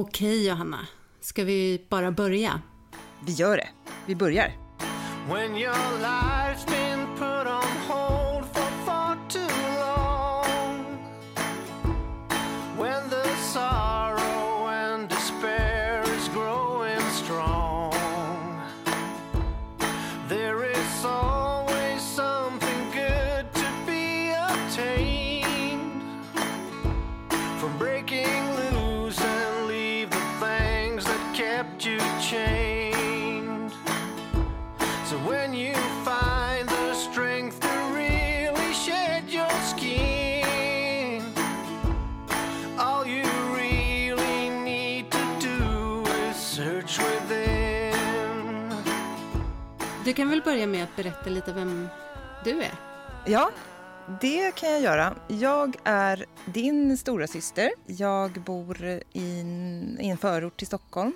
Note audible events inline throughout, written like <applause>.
Okej, Johanna. Ska vi bara börja? Vi gör det. Vi börjar. Kan väl börja med att berätta lite vem du är? Ja, det kan jag göra. Jag är din stora syster. Jag bor i en, i en förort till Stockholm.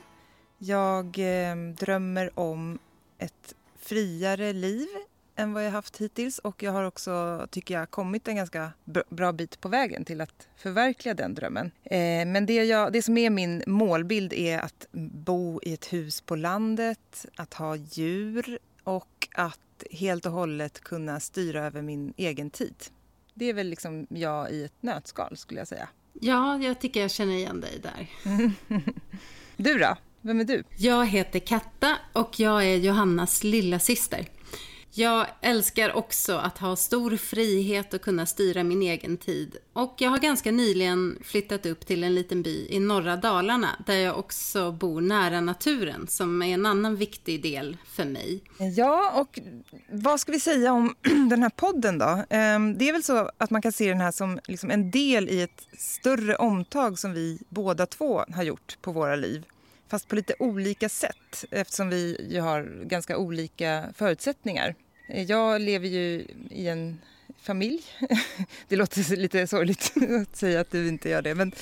Jag eh, drömmer om ett friare liv än vad jag haft hittills och jag har också, tycker jag, kommit en ganska bra- bra bit på vägen till att förverkliga den drömmen. Eh, men det, jag, det som är min målbild är att bo i ett hus på landet, att ha djur och att helt och hållet kunna styra över min egen tid. Det är väl liksom jag i ett nötskal skulle jag säga. Ja, jag tycker jag känner igen dig där. <laughs> Du då? Vem är du? Jag heter Katta och jag är Johannas lilla syster. Jag älskar också att ha stor frihet och kunna styra min egen tid. Och jag har ganska nyligen flyttat upp till en liten by i norra Dalarna där jag också bor nära naturen som är en annan viktig del för mig. Ja, och vad ska vi säga om <clears throat> den här podden då? Ehm, det är väl så att man kan se den här som liksom en del i ett större omtag som vi båda två har gjort på våra liv. Fast på lite olika sätt eftersom vi ju har ganska olika förutsättningar. Eh, jag lever ju i en familj. <laughs> Det låter lite sorgligt <laughs> att säga att du inte gör det. Men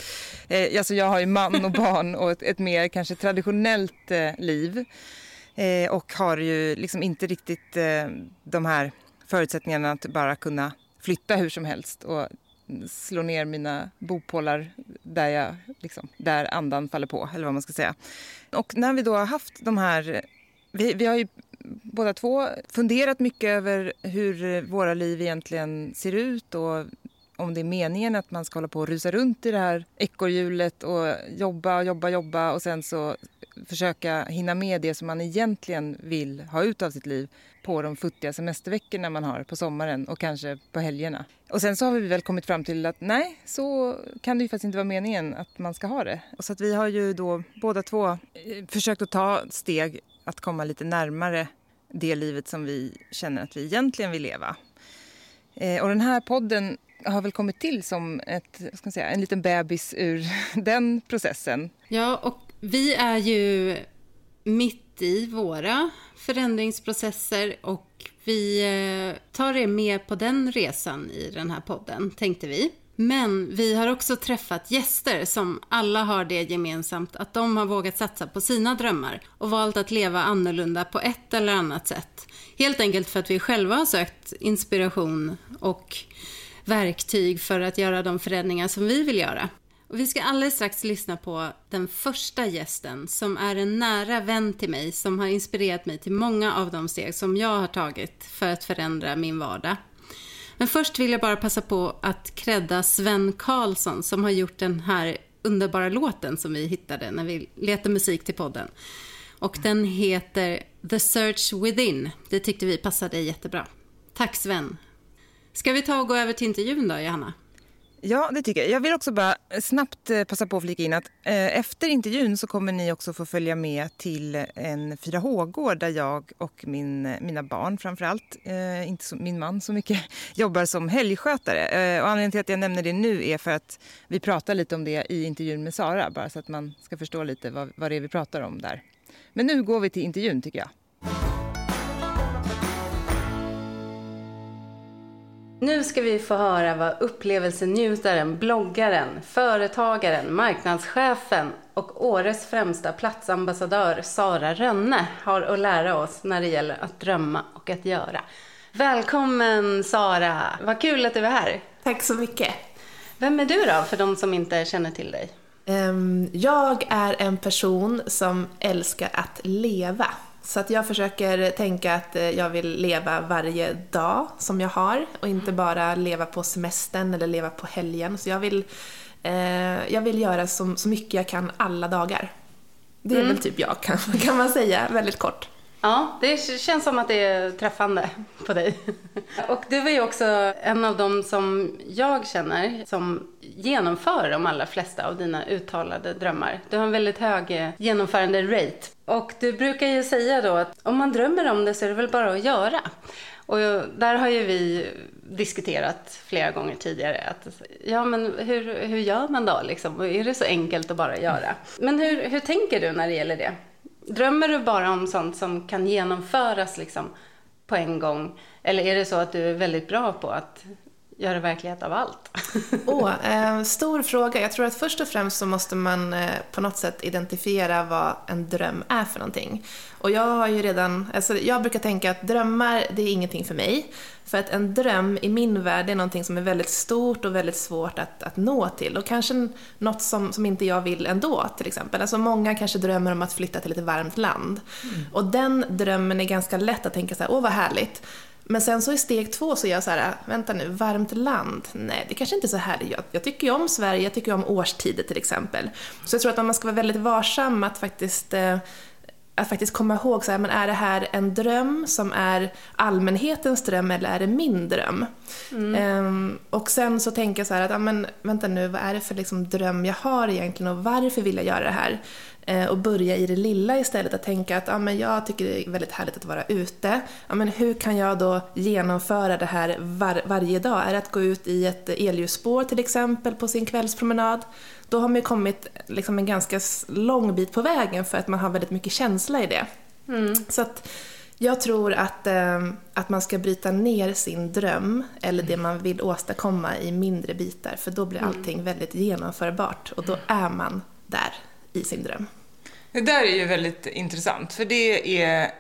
eh, alltså jag har ju man och barn och ett, ett mer kanske traditionellt eh, liv. Eh, och har ju liksom inte riktigt eh, de här förutsättningarna att bara kunna flytta hur som helst och slå ner mina bopålar där, jag, liksom, där andan faller på, eller vad man ska säga. Och när vi då har haft de här... Vi, vi har ju båda två funderat mycket över hur våra liv egentligen ser ut och om det är meningen att man ska hålla på och rusa runt i det här ekorrhjulet och jobba, jobba, jobba och sen så försöka hinna med det som man egentligen vill ha ut av sitt liv på de futtiga semesterveckorna man har på sommaren och kanske på helgerna. Och sen så har vi väl kommit fram till att nej, så kan det ju faktiskt inte vara meningen att man ska ha det. Och så att vi har ju då båda två eh, försökt att ta steg att komma lite närmare det livet som vi känner att vi egentligen vill leva. Eh, och den här podden har väl kommit till som ett, ska man säga, en liten bebis ur <laughs> den processen. Ja, och vi är ju mitt i våra förändringsprocesser och vi eh, tar er med på den resan i den här podden, tänkte vi. Men vi har också träffat gäster som alla har det gemensamt att de har vågat satsa på sina drömmar och valt att leva annorlunda på ett eller annat sätt. Helt enkelt för att vi själva har sökt inspiration och verktyg för att göra de förändringar som vi vill göra. Och vi ska alldeles strax lyssna på den första gästen som är en nära vän till mig som har inspirerat mig till många av de steg som jag har tagit för att förändra min vardag. Men först vill jag bara passa på att credda Sven Karlsson som har gjort den här underbara låten som vi hittade när vi letade musik till podden. Och den heter The Search Within. Det tyckte vi passade jättebra. Tack Sven. Ska vi ta och gå över till intervjun då, Johanna? Ja, det tycker jag. Jag vill också bara eh, snabbt eh, passa på att flika in att eh, efter intervjun så kommer ni också få följa med till eh, en 4H-gård där jag och min, mina barn framförallt, eh, inte så, min man så mycket, <laughs> jobbar som helgskötare. Eh, och anledningen till att jag nämner det nu är för att vi pratar lite om det i intervjun med Sara, bara så att man ska förstå lite vad, vad det är vi pratar om där. Men nu går vi till intervjun tycker jag. Nu ska vi få höra vad upplevelsenjutaren, bloggaren, företagaren, marknadschefen och årets främsta platsambassadör Sara Rönne har att lära oss när det gäller att drömma och att göra. Välkommen Sara! Vad kul att du är här. Tack så mycket. Vem är du då, för de som inte känner till dig? Ehm, Jag är en person som älskar att leva. Så att jag försöker tänka att eh, jag vill leva varje dag som jag har och inte bara leva på semestern eller leva på helgen. Så jag vill, eh, jag vill göra så, så mycket jag kan alla dagar. Det är väl typ jag kan, <laughs> kan man säga, väldigt kort. Ja, det känns som att det är träffande på dig. <laughs> Och du är ju också en av dem som jag känner som genomför de allra flesta av dina uttalade drömmar. Du har en väldigt hög eh, genomförande rate. Och du brukar ju säga då att om man drömmer om det så är det väl bara att göra. Och där har ju vi diskuterat flera gånger tidigare att ja men hur, hur gör man då liksom? Är det så enkelt att bara göra? Men hur, hur tänker du när det gäller det? Drömmer du bara om sånt som kan genomföras liksom på en gång? Eller är det så att du är väldigt bra på att göra verklighet av allt? <laughs> Åh, eh, stor fråga. Jag tror att först och främst så måste man eh, på något sätt identifiera vad en dröm är för någonting. Och jag har ju redan, alltså jag brukar tänka att drömmar, det är ingenting för mig. För att en dröm i min värld är någonting som är väldigt stort och väldigt svårt att, att nå till. Och kanske något som, som inte jag vill ändå, till exempel. Alltså många kanske drömmer om att flytta till ett varmt land. Och den drömmen är ganska lätt att tänka så här, åh vad härligt. Men sen så i steg två så är jag så här, vänta nu, varmt land? Nej, det kanske inte är så härligt. Jag, jag tycker ju om Sverige, jag tycker ju om årstider till exempel. Så jag tror att man ska vara väldigt varsam att faktiskt eh, att faktiskt komma ihåg, så här, men är det här en dröm som är allmänhetens dröm eller är det min dröm? Ehm, och sen så tänker jag så här att, ja, men, vänta nu, vad är det för liksom, dröm jag har egentligen och varför vill jag göra det här? Eh, och börja i det lilla istället, att tänka att ja, men jag tycker det är väldigt härligt att vara ute. Ja, men hur kan jag då genomföra det här var, varje dag? Är det att gå ut i ett elljusspår till exempel på sin kvällspromenad? Då har man ju kommit liksom en ganska lång bit på vägen för att man har väldigt mycket känsla i det. Så att jag tror att, eh, att man ska bryta ner sin dröm eller det man vill åstadkomma i mindre bitar för då blir allting väldigt genomförbart och då är man där i sin dröm. Det där är ju väldigt intressant, för det är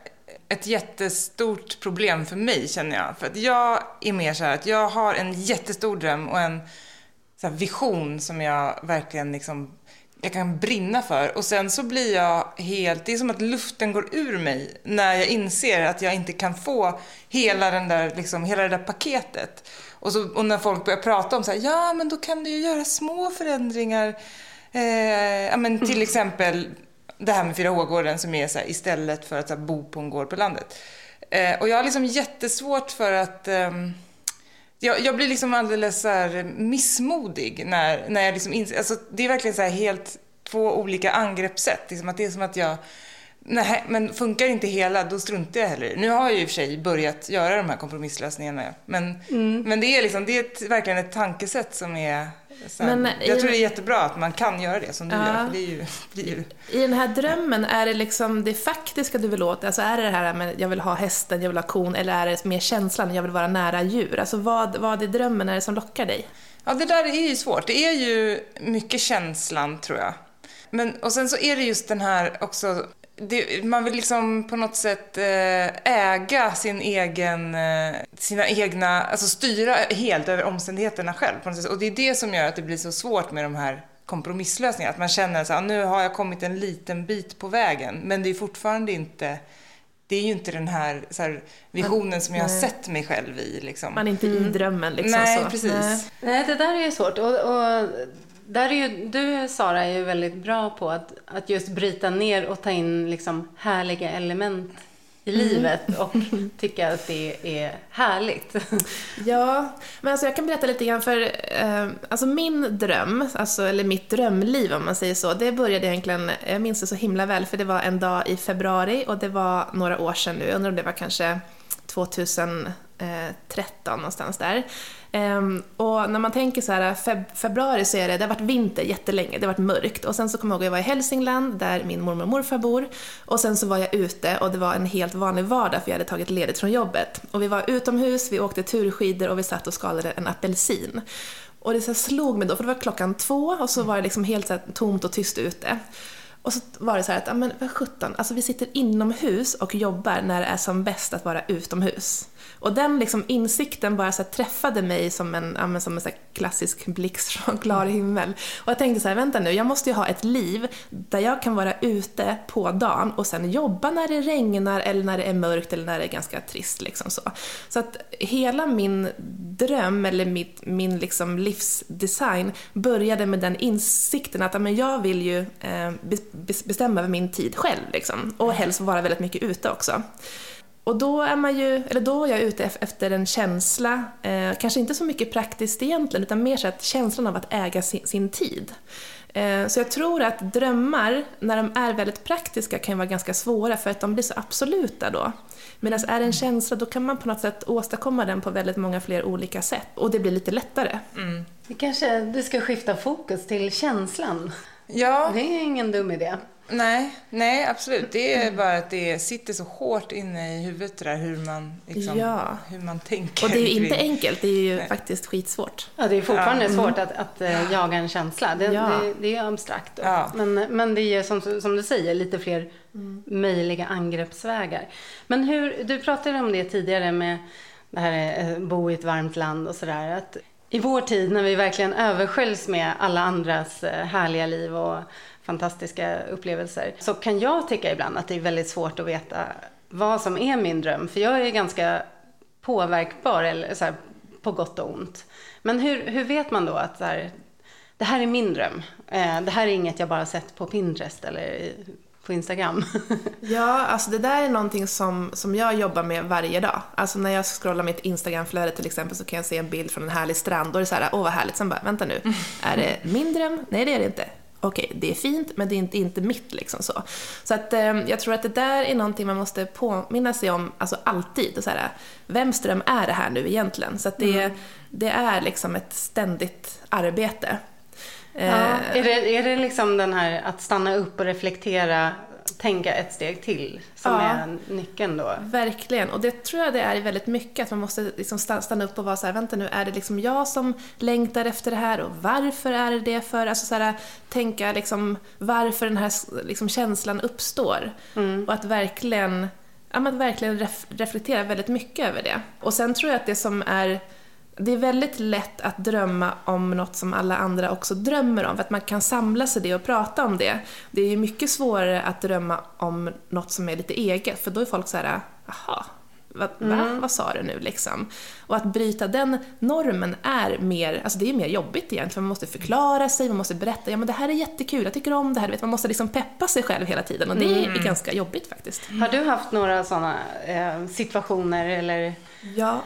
ett jättestort problem för mig känner jag. För att jag är mer så här att jag har en jättestor dröm och en så här vision som jag verkligen liksom jag kan brinna för och sen så blir jag helt, det är som att luften går ur mig när jag inser att jag inte kan få hela den där, liksom, hela det där paketet. Och, så, och när folk börjar prata om så här, ja men då kan du ju göra små förändringar. Eh, ja men till exempel det här med 4H-gården som är så här, istället för att här, bo på en gård på landet. Eh, och jag har liksom jättesvårt för att ehm, jag, jag blir liksom alldeles så här missmodig när, när jag liksom inser, alltså det är verkligen så helt två olika angreppssätt. Liksom att det är som att jag, nej men funkar inte hela då struntar jag heller. Nu har jag ju i och för sig börjat göra de här kompromisslösningarna. Men, men det är liksom, det är ett, verkligen ett tankesätt som är här, Men jag tror det är jättebra att man kan göra det som du Ja. gör. För det är ju, det är ju I den här drömmen, är det liksom det faktiska du vill åt? Alltså är det det här med jag vill ha hästen, jag vill ha kon, eller är det mer känslan, jag vill vara nära djur? Alltså vad, vad i drömmen är det som lockar dig? Ja, det där är ju svårt. Det är ju mycket känslan, tror jag. Men, och sen så är det just den här också... Det, man vill liksom på något sätt eh, äga sin egen, eh, sina egna, alltså styra helt över omständigheterna själv. På något sätt. Och det är det som gör att det blir så svårt med de här kompromisslösningarna. Att man känner att nu har jag kommit en liten bit på vägen, men det är fortfarande inte det är ju inte den här, så här visionen som jag har sett mig själv i. Liksom. Man är inte i drömmen liksom. Nej, så. precis. Nej. Nej, det där är ju svårt. Och, och där är ju, du, Sara, är ju väldigt bra på att, att just bryta ner och ta in liksom härliga element i livet och <laughs> tycka att det är härligt. <laughs> Ja, men alltså jag kan berätta lite grann för eh, alltså min dröm, alltså, eller mitt drömliv om man säger så, det började egentligen, jag minns det så himla väl, för det var en dag i februari och det var några år sedan nu, jag undrar om det var kanske 2013 någonstans där. Um, och när man tänker så här, feb- februari så är det, det har varit vinter jättelänge, det har varit mörkt. Och sen så kommer jag ihåg att jag var i Hälsingland där min mormor och morfar bor. Och sen så var jag ute och det var en helt vanlig vardag för jag hade tagit ledigt från jobbet. Och vi var utomhus, vi åkte turskidor och vi satt och skalade en apelsin. Och det så slog mig då, för det var klockan två och så var det liksom helt så tomt och tyst ute. Och så var det så här att, ja men vad sjutton, alltså vi sitter inomhus och jobbar när det är som bäst att vara utomhus. Och den liksom insikten bara så träffade mig som en, ja, men som en så här klassisk blixt från klar himmel. Och jag tänkte så här, vänta nu, jag måste ju ha ett liv där jag kan vara ute på dagen och sen jobba när det regnar eller när det är mörkt eller när det är ganska trist. Liksom så. så att hela min dröm eller mitt, min liksom livsdesign började med den insikten att men jag vill ju eh, bestämma över min tid själv liksom. och helst vara väldigt mycket ute också. Och då är man ju, eller då är jag ute ef- efter en känsla, eh, kanske inte så mycket praktiskt egentligen, utan mer så att känslan av att äga sin, sin tid. Eh, så jag tror att drömmar, när de är väldigt praktiska, kan vara ganska svåra för att de blir så absoluta då. Medan är det en känsla, då kan man på något sätt åstadkomma den på väldigt många fler olika sätt. Och det blir lite lättare. Det kanske du ska skifta fokus till känslan. Ja, Det är ingen dum idé. Nej, nej absolut. Det är bara att det sitter så hårt inne i huvudet det där hur man, liksom, Ja. hur man tänker. Och det är ju inte enkelt, det är ju Nej. faktiskt skitsvårt. Ja, det är fortfarande svårt att, att eh, jaga en känsla. Det, Ja. det, det är abstrakt. Ja. Men, men det är som, som du säger lite fler möjliga angreppsvägar. Men hur, du pratade om det tidigare med det här eh, bo i ett varmt land och sådär. Att I vår tid när vi verkligen översköljs med alla andras eh, härliga liv och fantastiska upplevelser så kan jag tycka ibland att det är väldigt svårt att veta vad som är min dröm. För jag är ganska påverkbar, eller så här, på gott och ont. Men hur, hur vet man då att så här, det här är min dröm? Eh, det här är inget jag bara sett på Pinterest eller i, på Instagram. <laughs> Ja, alltså det där är någonting som, som jag jobbar med varje dag. Alltså när jag scrollar mitt Instagramflöde till exempel så kan jag se en bild från en härlig strand och det är så här, åh vad härligt. Sen bara, vänta nu, är det min dröm? Nej det är det inte. Okej, det är fint men det är inte, inte mitt liksom så. Så att eh, jag tror att det där är någonting man måste påminna sig om, alltså alltid. Så här, vems dröm är det här nu egentligen? Så att det, det är liksom ett ständigt arbete. Ja, Eh, är, det, är det liksom den här att stanna upp och reflektera, tänka ett steg till som Ja. är nyckeln då? Verkligen, och det tror jag det är i väldigt mycket, att man måste liksom sta- stanna upp och vara så här, vänta nu, är det liksom jag som längtar efter det här och varför är det det för? Alltså så här, tänka liksom varför den här liksom, känslan uppstår. Och att verkligen, ja, men att verkligen ref- reflektera väldigt mycket över det. Och sen tror jag att det som är det är väldigt lätt att drömma om något som alla andra också drömmer om, för att man kan samla sig det och prata om det. Det är ju mycket svårare att drömma om något som är lite eget, för då är folk så här, jaha, vad, va? vad sa du nu liksom? Och att bryta den normen är mer, alltså det är mer jobbigt egentligen, för man måste förklara sig, man måste berätta, ja men det här är jättekul, jag tycker om det här, vet, man måste liksom peppa sig själv hela tiden och det är ganska jobbigt faktiskt. Har du haft några sådana eh, situationer eller? Ja,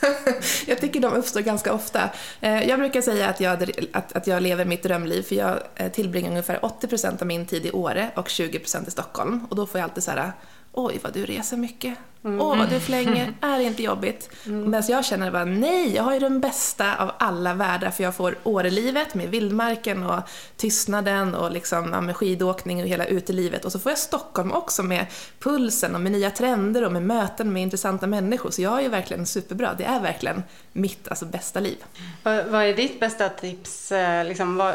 <laughs> jag tycker de uppstår ganska ofta. Eh, jag brukar säga att jag, att, att jag lever mitt drömliv för jag eh, tillbringar ungefär 80% av min tid i Åre och 20% i Stockholm. Och då får jag alltid så här, oj vad du reser mycket. Åh vad du flänger, är det inte jobbigt? Medan jag känner bara, nej, jag har ju den bästa av alla världar för jag får Årelivet med vildmarken och tystnaden och liksom, ja, med skidåkning och hela utelivet. Och så får jag Stockholm också med pulsen och med nya trender och med möten med intressanta människor. Så jag är ju verkligen superbra. Det är verkligen mitt alltså, bästa liv. Vad, är ditt bästa tips, eh, liksom,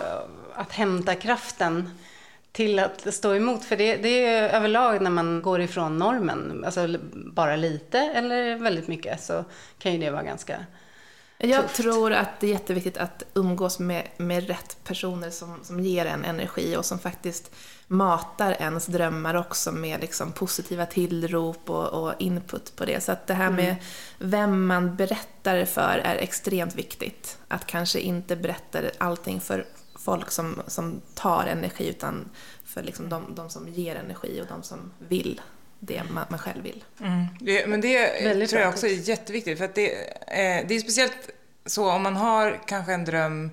att hämta kraften till att stå emot? För det, det är överlag när man går ifrån normen, alltså bara lite eller väldigt mycket, så kan ju det vara ganska... Jag Tufft. tror att det är jätteviktigt att umgås med, med rätt personer som, som ger en energi och som faktiskt matar ens drömmar också med liksom positiva tillrop och, och input på det. Så att det här med vem man berättar för är extremt viktigt. Att kanske inte berätta allting för folk som, som tar energi utan för liksom de, de som ger energi och de som vill det man, man själv vill. Mm. Det, men det Väldigt tror jag också är jätteviktigt. För att det, eh, det är speciellt så om man har kanske en dröm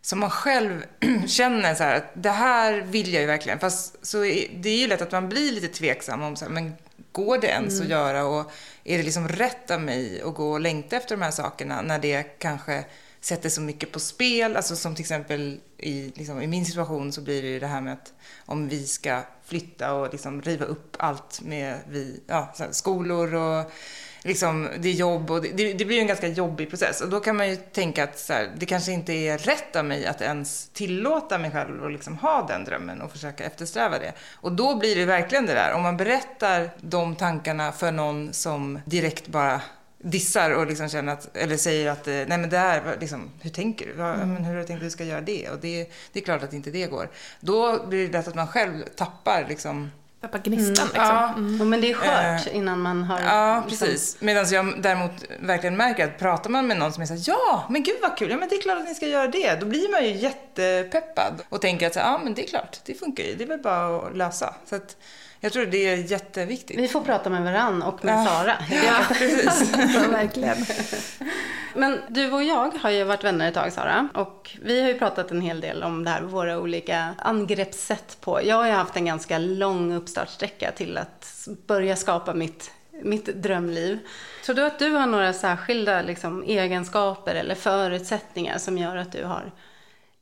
som man själv <clears throat> känner så här att det här vill jag ju verkligen. Fast så är, det är ju lätt att man blir lite tveksam om så här, men går det ens att göra och är det liksom rätt av mig att gå och längta efter de här sakerna när det kanske sätter så mycket på spel. Alltså som till exempel i, liksom, i min situation så blir det ju det här med att om vi ska flytta och liksom riva upp allt med vi, ja, skolor och liksom, det är jobb och det, det blir ju en ganska jobbig process. Och då kan man ju tänka att så här, det kanske inte är rätt av mig att ens tillåta mig själv att liksom ha den drömmen och försöka eftersträva det. Och då blir det verkligen det där, om man berättar de tankarna för någon som direkt bara dissar och liksom känner att, eller säger att nej men det här, liksom, hur tänker du? Mm. Men hur har du tänkt att du ska göra det? Och det, det är klart att inte det går. Då blir det lätt att man själv tappar liksom Tappa gnistan liksom. Ja. Mm. men det är skört uh, innan man har... Ja, liksom- precis. Liksom... Medan jag däremot verkligen märker att pratar man med någon som är såhär, ja, men gud vad kul, ja men det är klart att ni ska göra det. Då blir man ju jättepeppad och tänker att ja men det är klart, det funkar ju, det är väl bara att lösa. Så att, jag tror det är jätteviktigt. Vi får prata med varann och med ja. Sara. <laughs> Ja, precis. <laughs> ja, verkligen. Men du och jag har ju varit vänner ett tag, Sara. Och vi har ju pratat en hel del om det här, våra olika angreppssätt på. Jag har ju haft en ganska lång uppstartsträcka till att börja skapa mitt mitt drömliv. Tror du att du har några särskilda liksom, egenskaper eller förutsättningar som gör att du har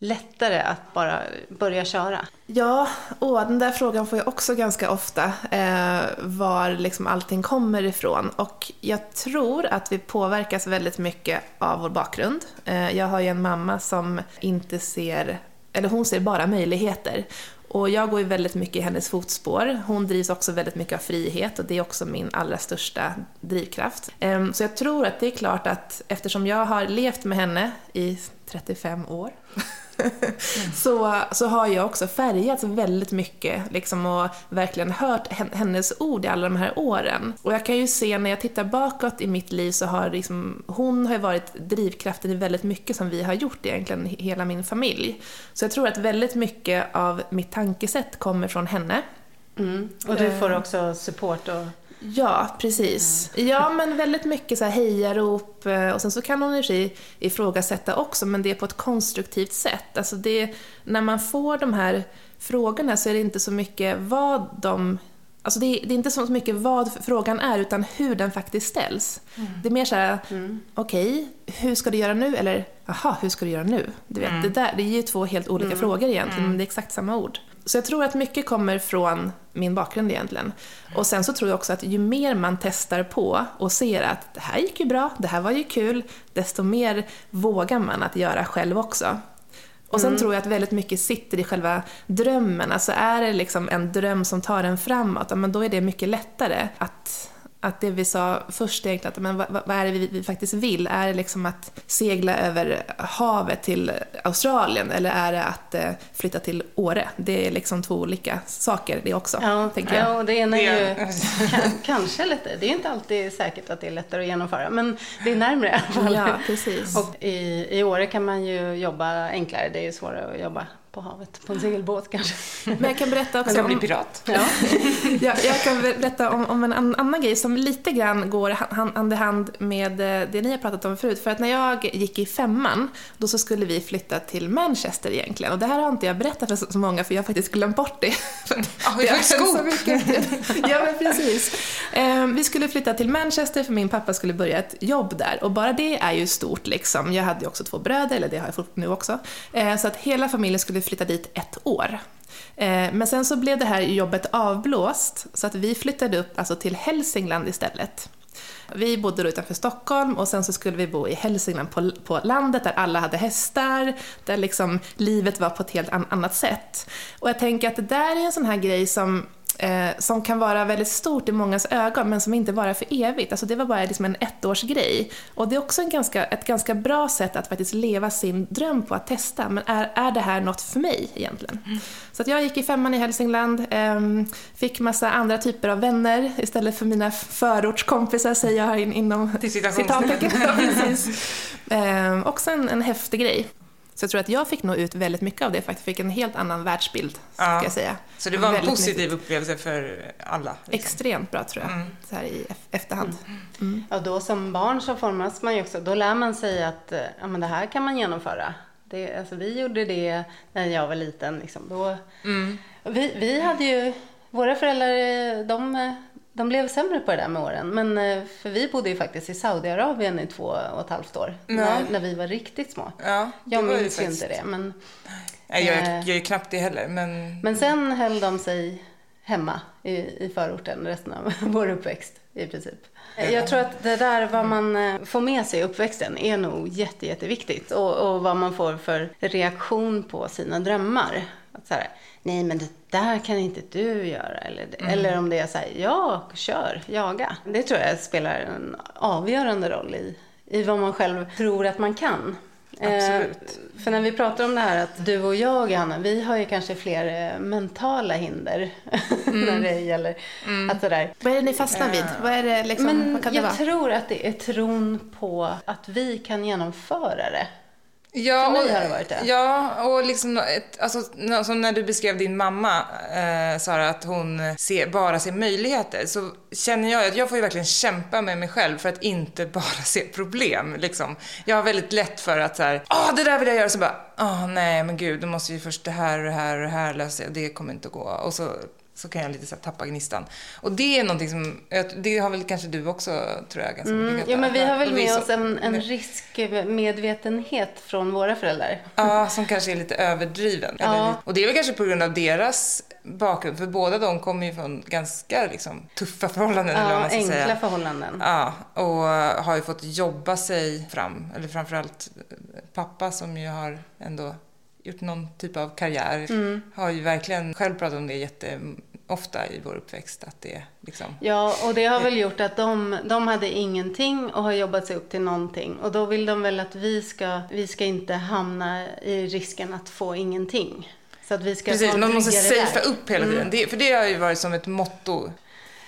lättare att bara börja köra? Ja, och den där frågan får jag också ganska ofta, eh, var liksom allting kommer ifrån. Och jag tror att vi påverkas väldigt mycket av vår bakgrund. Eh, jag har ju en mamma som inte ser, eller hon ser bara möjligheter. Och jag går ju väldigt mycket i hennes fotspår. Hon drivs också väldigt mycket av frihet och det är också min allra största drivkraft. Ehm, så jag tror att det är klart att eftersom jag har levt med henne i 35 år <laughs> <laughs> så, så har jag också färgats väldigt mycket liksom, och verkligen hört hennes ord i alla de här åren. Och jag kan ju se när jag tittar bakåt i mitt liv så har liksom, hon har varit drivkraften i väldigt mycket som vi har gjort egentligen, hela min familj. Så jag tror att väldigt mycket av mitt tankesätt kommer från henne. Mm. Och du får också support och Ja, precis. Ja, men väldigt mycket så här hejarop eh, och sen så kan hon i sig ifrågasätta också, men det är på ett konstruktivt sätt. Alltså det, när man får de här frågorna så är det inte så mycket vad de Alltså det är, det är inte så mycket vad frågan är, utan hur den faktiskt ställs. Mm. Det är mer så här, mm. okej, okay, hur ska du göra nu? Eller, jaha, hur ska du göra nu? Du vet, mm. det, där, det är ju två helt olika mm. frågor egentligen, men det är exakt samma ord. Så jag tror att mycket kommer från min bakgrund egentligen. Och sen så tror jag också att ju mer man testar på och ser att det här gick ju bra, det här var ju kul, desto mer vågar man att göra själv också. Och sen mm. tror jag att väldigt mycket sitter i själva drömmen. Alltså är det liksom en dröm som tar en framåt, men då är det mycket lättare att att det vi sa först egentligen, att men vad, vad är det vi, vi, faktiskt vill? Är det liksom att segla över havet till Australien eller är det att eh, flytta till Åre? Det är liksom två olika saker det också, ja, tänker jag. Ja, och det ena är ju <laughs> kanske lite, det är inte alltid säkert att det är lättare att genomföra, men det är närmre i alla fall. Ja, precis. Och i, i Åre kan man ju jobba enklare, det är ju svårare att jobba på havet, på en segelbåt kanske. Men jag kan berätta också Man kan bli pirat. Ja. jag, jag kan berätta om, om en annan grej som lite grann går hand i hand med eh, det ni har pratat om förut. För att när jag gick i femman, då så skulle vi flytta till Manchester egentligen. Och det här har inte jag berättat för så många, för jag har faktiskt glömt bort det. <laughs> Oh, det har så mycket. ja, men precis. Ehm, vi skulle flytta till Manchester för min pappa skulle börja ett jobb där. Och bara det är ju stort liksom. Jag hade ju också två bröder, eller det har jag nu också. Ehm, så att hela familjen skulle flytta dit ett år. Eh, men sen så blev det här jobbet avblåst, så att vi flyttade upp alltså till Hälsingland istället. Vi bodde då utanför Stockholm och sen så skulle vi bo i Hälsingland på, på landet där alla hade hästar, där liksom livet var på ett helt annat sätt. Och jag tänker att det där är en sån här grej som eh, som kan vara väldigt stort i mångas ögon men som inte varar för evigt. Alltså det var bara liksom en ettårsgrej. Och det är också en ganska, ett ganska bra sätt att faktiskt leva sin dröm på att testa. Men är, är det här något för mig egentligen? Mm. Så att jag gick i femman i Hälsingland, eh, fick massa andra typer av vänner istället för mina förortskompisar säger jag in, inom citattecken. <laughs> eh, också en, en häftig grej. Så jag tror att jag fick nog ut väldigt mycket av det faktiskt. Fick en helt annan världsbild, ja. ska jag säga. Så det var en väldigt positiv nyttigt. upplevelse för alla? Liksom. Extremt bra tror jag, mm. så här i efterhand. Mm. Mm. Ja, då som barn så formas man ju också. Då lär man sig att ja, men det här kan man genomföra. Det, alltså, vi gjorde det när jag var liten. Liksom. Då, mm. vi, vi hade ju, våra föräldrar, de de blev sämre på det där med åren. Men eh, för vi bodde ju faktiskt i Saudiarabien i två och ett halvt år. När, när vi var riktigt små. Ja, Jag minns ju faktiskt- inte det. Men, Nej, jag, Eh. jag gör ju knappt det heller, men... men sen höll de sig hemma i, i förorten resten av <laughs> vår uppväxt i princip. Jag tror att det där vad man eh, får med sig i uppväxten är nog jätte, jätteviktigt. Och, och vad man får för reaktion på sina drömmar. Att så här, nej men det där kan inte du göra. Eller, eller om det är så här, ja, kör, jaga. Det tror jag spelar en avgörande roll i, i vad man själv tror att man kan. Absolut. Eh, för när vi pratar om det här att du och jag, Hanna, vi har ju kanske fler eh, mentala hinder <laughs> när det gäller att sådär. Vad är det ni fastnar vid? Vad, är det, liksom, Men vad kan det jag vara? tror att det är tron på att vi kan genomföra det. Ja, För mig och, har det varit det. Ja, och liksom, alltså, som när du beskrev din mamma, eh, Sara, att hon ser, bara ser möjligheter, så känner jag att jag får ju verkligen kämpa med mig själv för att inte bara <laughs> se problem. Liksom. Jag har väldigt lätt för att så här, åh, det där vill jag göra, så bara, åh, nej, men gud, då måste ju först det här och det här och det här lösa, det kommer inte att gå. Och så, så kan jag lite så här, tappa gnistan. Och det är någonting som, det har väl kanske du också, tror jag, ganska mycket. Mm, Ja, men vi har väl med så- oss en, en riskmedvetenhet från våra föräldrar. Ja, som kanske är lite överdriven. Ja. Eller, och det är väl kanske på grund av deras bakgrund, för båda de kommer ju från ganska liksom, tuffa förhållanden. eller vad Ja, man ska enkla säga. förhållanden. Ja, och har ju fått jobba sig fram, eller framförallt pappa som ju har ändå gjort någon typ av karriär, Mm. har ju verkligen själv pratat om det jätteofta i vår uppväxt, att det liksom Ja, och det har väl gjort att de, de hade ingenting och har jobbat sig upp till någonting. Och då vill de väl att vi ska, vi ska inte hamna i risken att få ingenting. Så att vi ska Precis, man måste safea upp hela tiden. Det, för det har ju varit som ett motto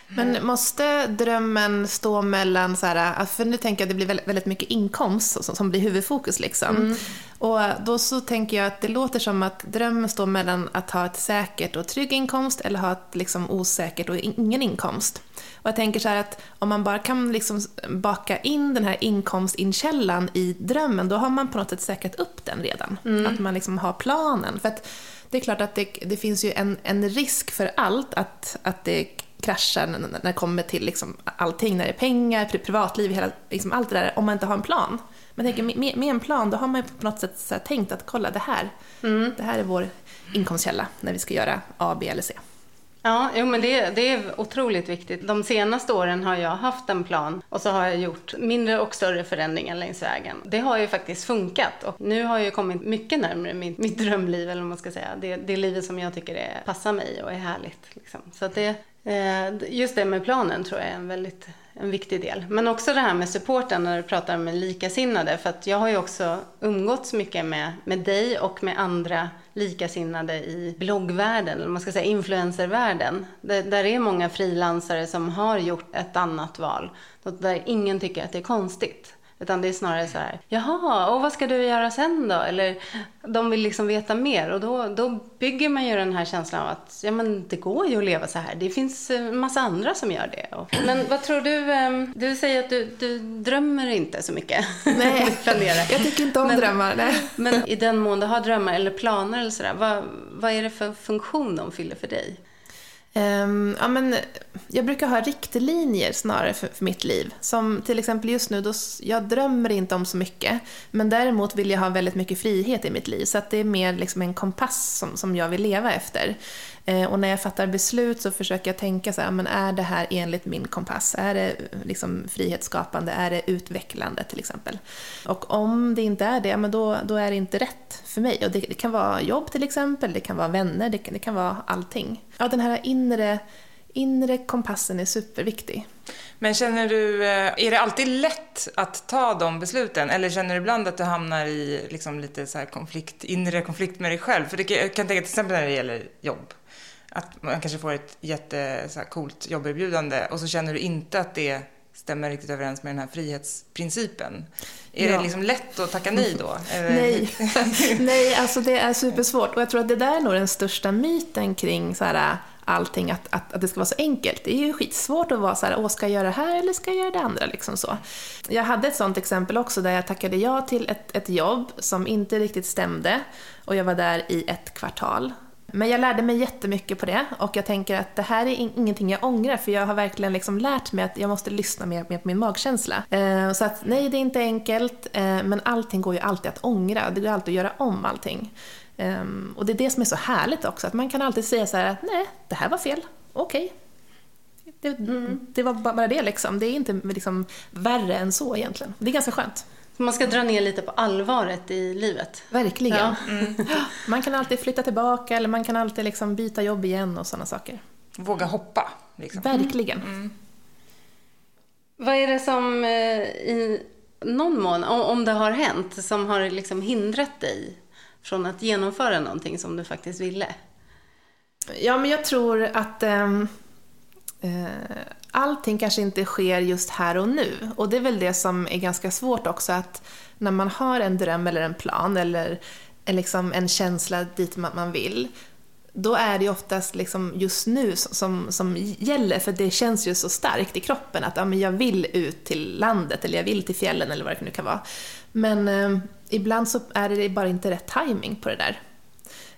Men måste drömmen stå mellan, så här, för nu tänker jag att det blir väldigt, mycket inkomst som, blir huvudfokus liksom. Och då så tänker jag att det låter som att drömmen står mellan att ha ett säkert och trygg inkomst eller ha ett liksom osäkert och ingen inkomst. Och jag tänker så här att om man bara kan liksom baka in den här inkomstinkällan i drömmen, då har man på något sätt säkrat upp den redan. Att man liksom har planen. För att det är klart att det, det finns ju en, en risk för allt att, att det kraschar när det kommer till liksom allting, när det är pengar, pri- privatliv, hela, liksom allt det där, om man inte har en plan. Men tänker, med, med en plan, då har man på något sätt här tänkt att kolla det här, det här är vår inkomstkälla när vi ska göra A, B eller C. Ja, jo, men det, det är otroligt viktigt. De senaste åren har jag haft en plan och så har jag gjort mindre och större förändringar längs vägen. Det har ju faktiskt funkat och nu har jag kommit mycket närmare mitt, mitt drömliv, eller vad man ska säga. Det, det livet som jag tycker är, passar mig och är härligt. Liksom. Så att det, Eh, just det med planen tror jag är en väldigt en viktig del. Men också det här med supporten när du pratar med likasinnade. För att jag har ju också umgåtts mycket med, med dig och med andra likasinnade i bloggvärlden, eller man ska säga influencervärlden. Där, där är många frilansare som har gjort ett annat val. Där ingen tycker att det är konstigt. Utan det är snarare så här, jaha, och vad ska du göra sen då? Eller de vill liksom veta mer och då, då bygger man ju den här känslan av att ja, men det går ju att leva så här. Det finns en massa andra som gör det. Men vad tror du? ehm, Du säger att du, du drömmer inte så mycket. <laughs> Nej, jag tycker inte om Men- drömmar. Nej. Men i den mån du har drömmar eller planer eller sådär, vad, vad är det för funktion de fyller för dig? Um, ja, men jag brukar ha riktlinjer snarare för, för mitt liv. Som till exempel just nu, då, jag drömmer inte om så mycket. Men däremot vill jag ha väldigt mycket frihet i mitt liv. Så att det är mer liksom en kompass som, som jag vill leva efter. Eh, och när jag fattar beslut så försöker jag tänka så här, men är det här enligt min kompass? Är det liksom frihetsskapande? Är det utvecklande till exempel? Och om det inte är det, men då, då är det inte rätt för mig. Och det, det kan vara jobb till exempel, det kan vara vänner, det kan, det kan vara allting. Ja, den här inre, inre kompassen är superviktig. Men känner du, eh, är det alltid lätt att ta de besluten? Eller känner du ibland att du hamnar i liksom lite så här konflikt, inre konflikt med dig själv? För det kan, jag kan tänka till exempel när det gäller jobb. Att man kanske får ett jätte så här, coolt jobberbjudande och så känner du inte att det stämmer riktigt överens med den här frihetsprincipen. Är Ja. det liksom lätt att tacka nej då? <laughs> Nej, <laughs> Nej alltså det är supersvårt. Och jag tror att det där är nog den största myten kring så här, allting, att, att, att det ska vara så enkelt. Det är ju skitsvårt att vara så här, åh, ska jag göra det här eller ska jag göra det andra? Liksom så. Jag hade ett sånt exempel också där jag tackade ja till ett, ett jobb som inte riktigt stämde och jag var där i ett kvartal. Men jag lärde mig jättemycket på det och jag tänker att det här är in- ingenting jag ångrar för jag har verkligen liksom lärt mig att jag måste lyssna mer, mer på min magkänsla. Eh, så att nej, det är inte enkelt eh, men allting går ju alltid att ångra. Det går alltid att göra om allting. Eh, och det är det som är så härligt också, att man kan alltid säga så här att nej, det här var fel, okej. Det, det var bara det liksom. Det är inte liksom värre än så egentligen. Det är ganska skönt. Man ska dra ner lite på allvaret i livet. Verkligen. Ja. <laughs> Man kan alltid flytta tillbaka eller man kan alltid liksom byta jobb igen och sådana saker. Våga hoppa. Liksom. Verkligen. Vad är det som eh, i någon mån, om, om det har hänt, som har liksom hindrat dig från att genomföra någonting som du faktiskt ville? Ja, men jag tror att ehm, eh, Eh, allting kanske inte sker just här och nu. Och det är väl det som är ganska svårt också, att när man har en dröm eller en plan eller en, liksom en känsla dit man, vill, då är det oftast liksom just nu som, som gäller, för det känns ju så starkt i kroppen att ja, men jag vill ut till landet eller jag vill till fjällen eller vad det nu kan vara. Men eh, ibland så är det bara inte rätt timing på det där.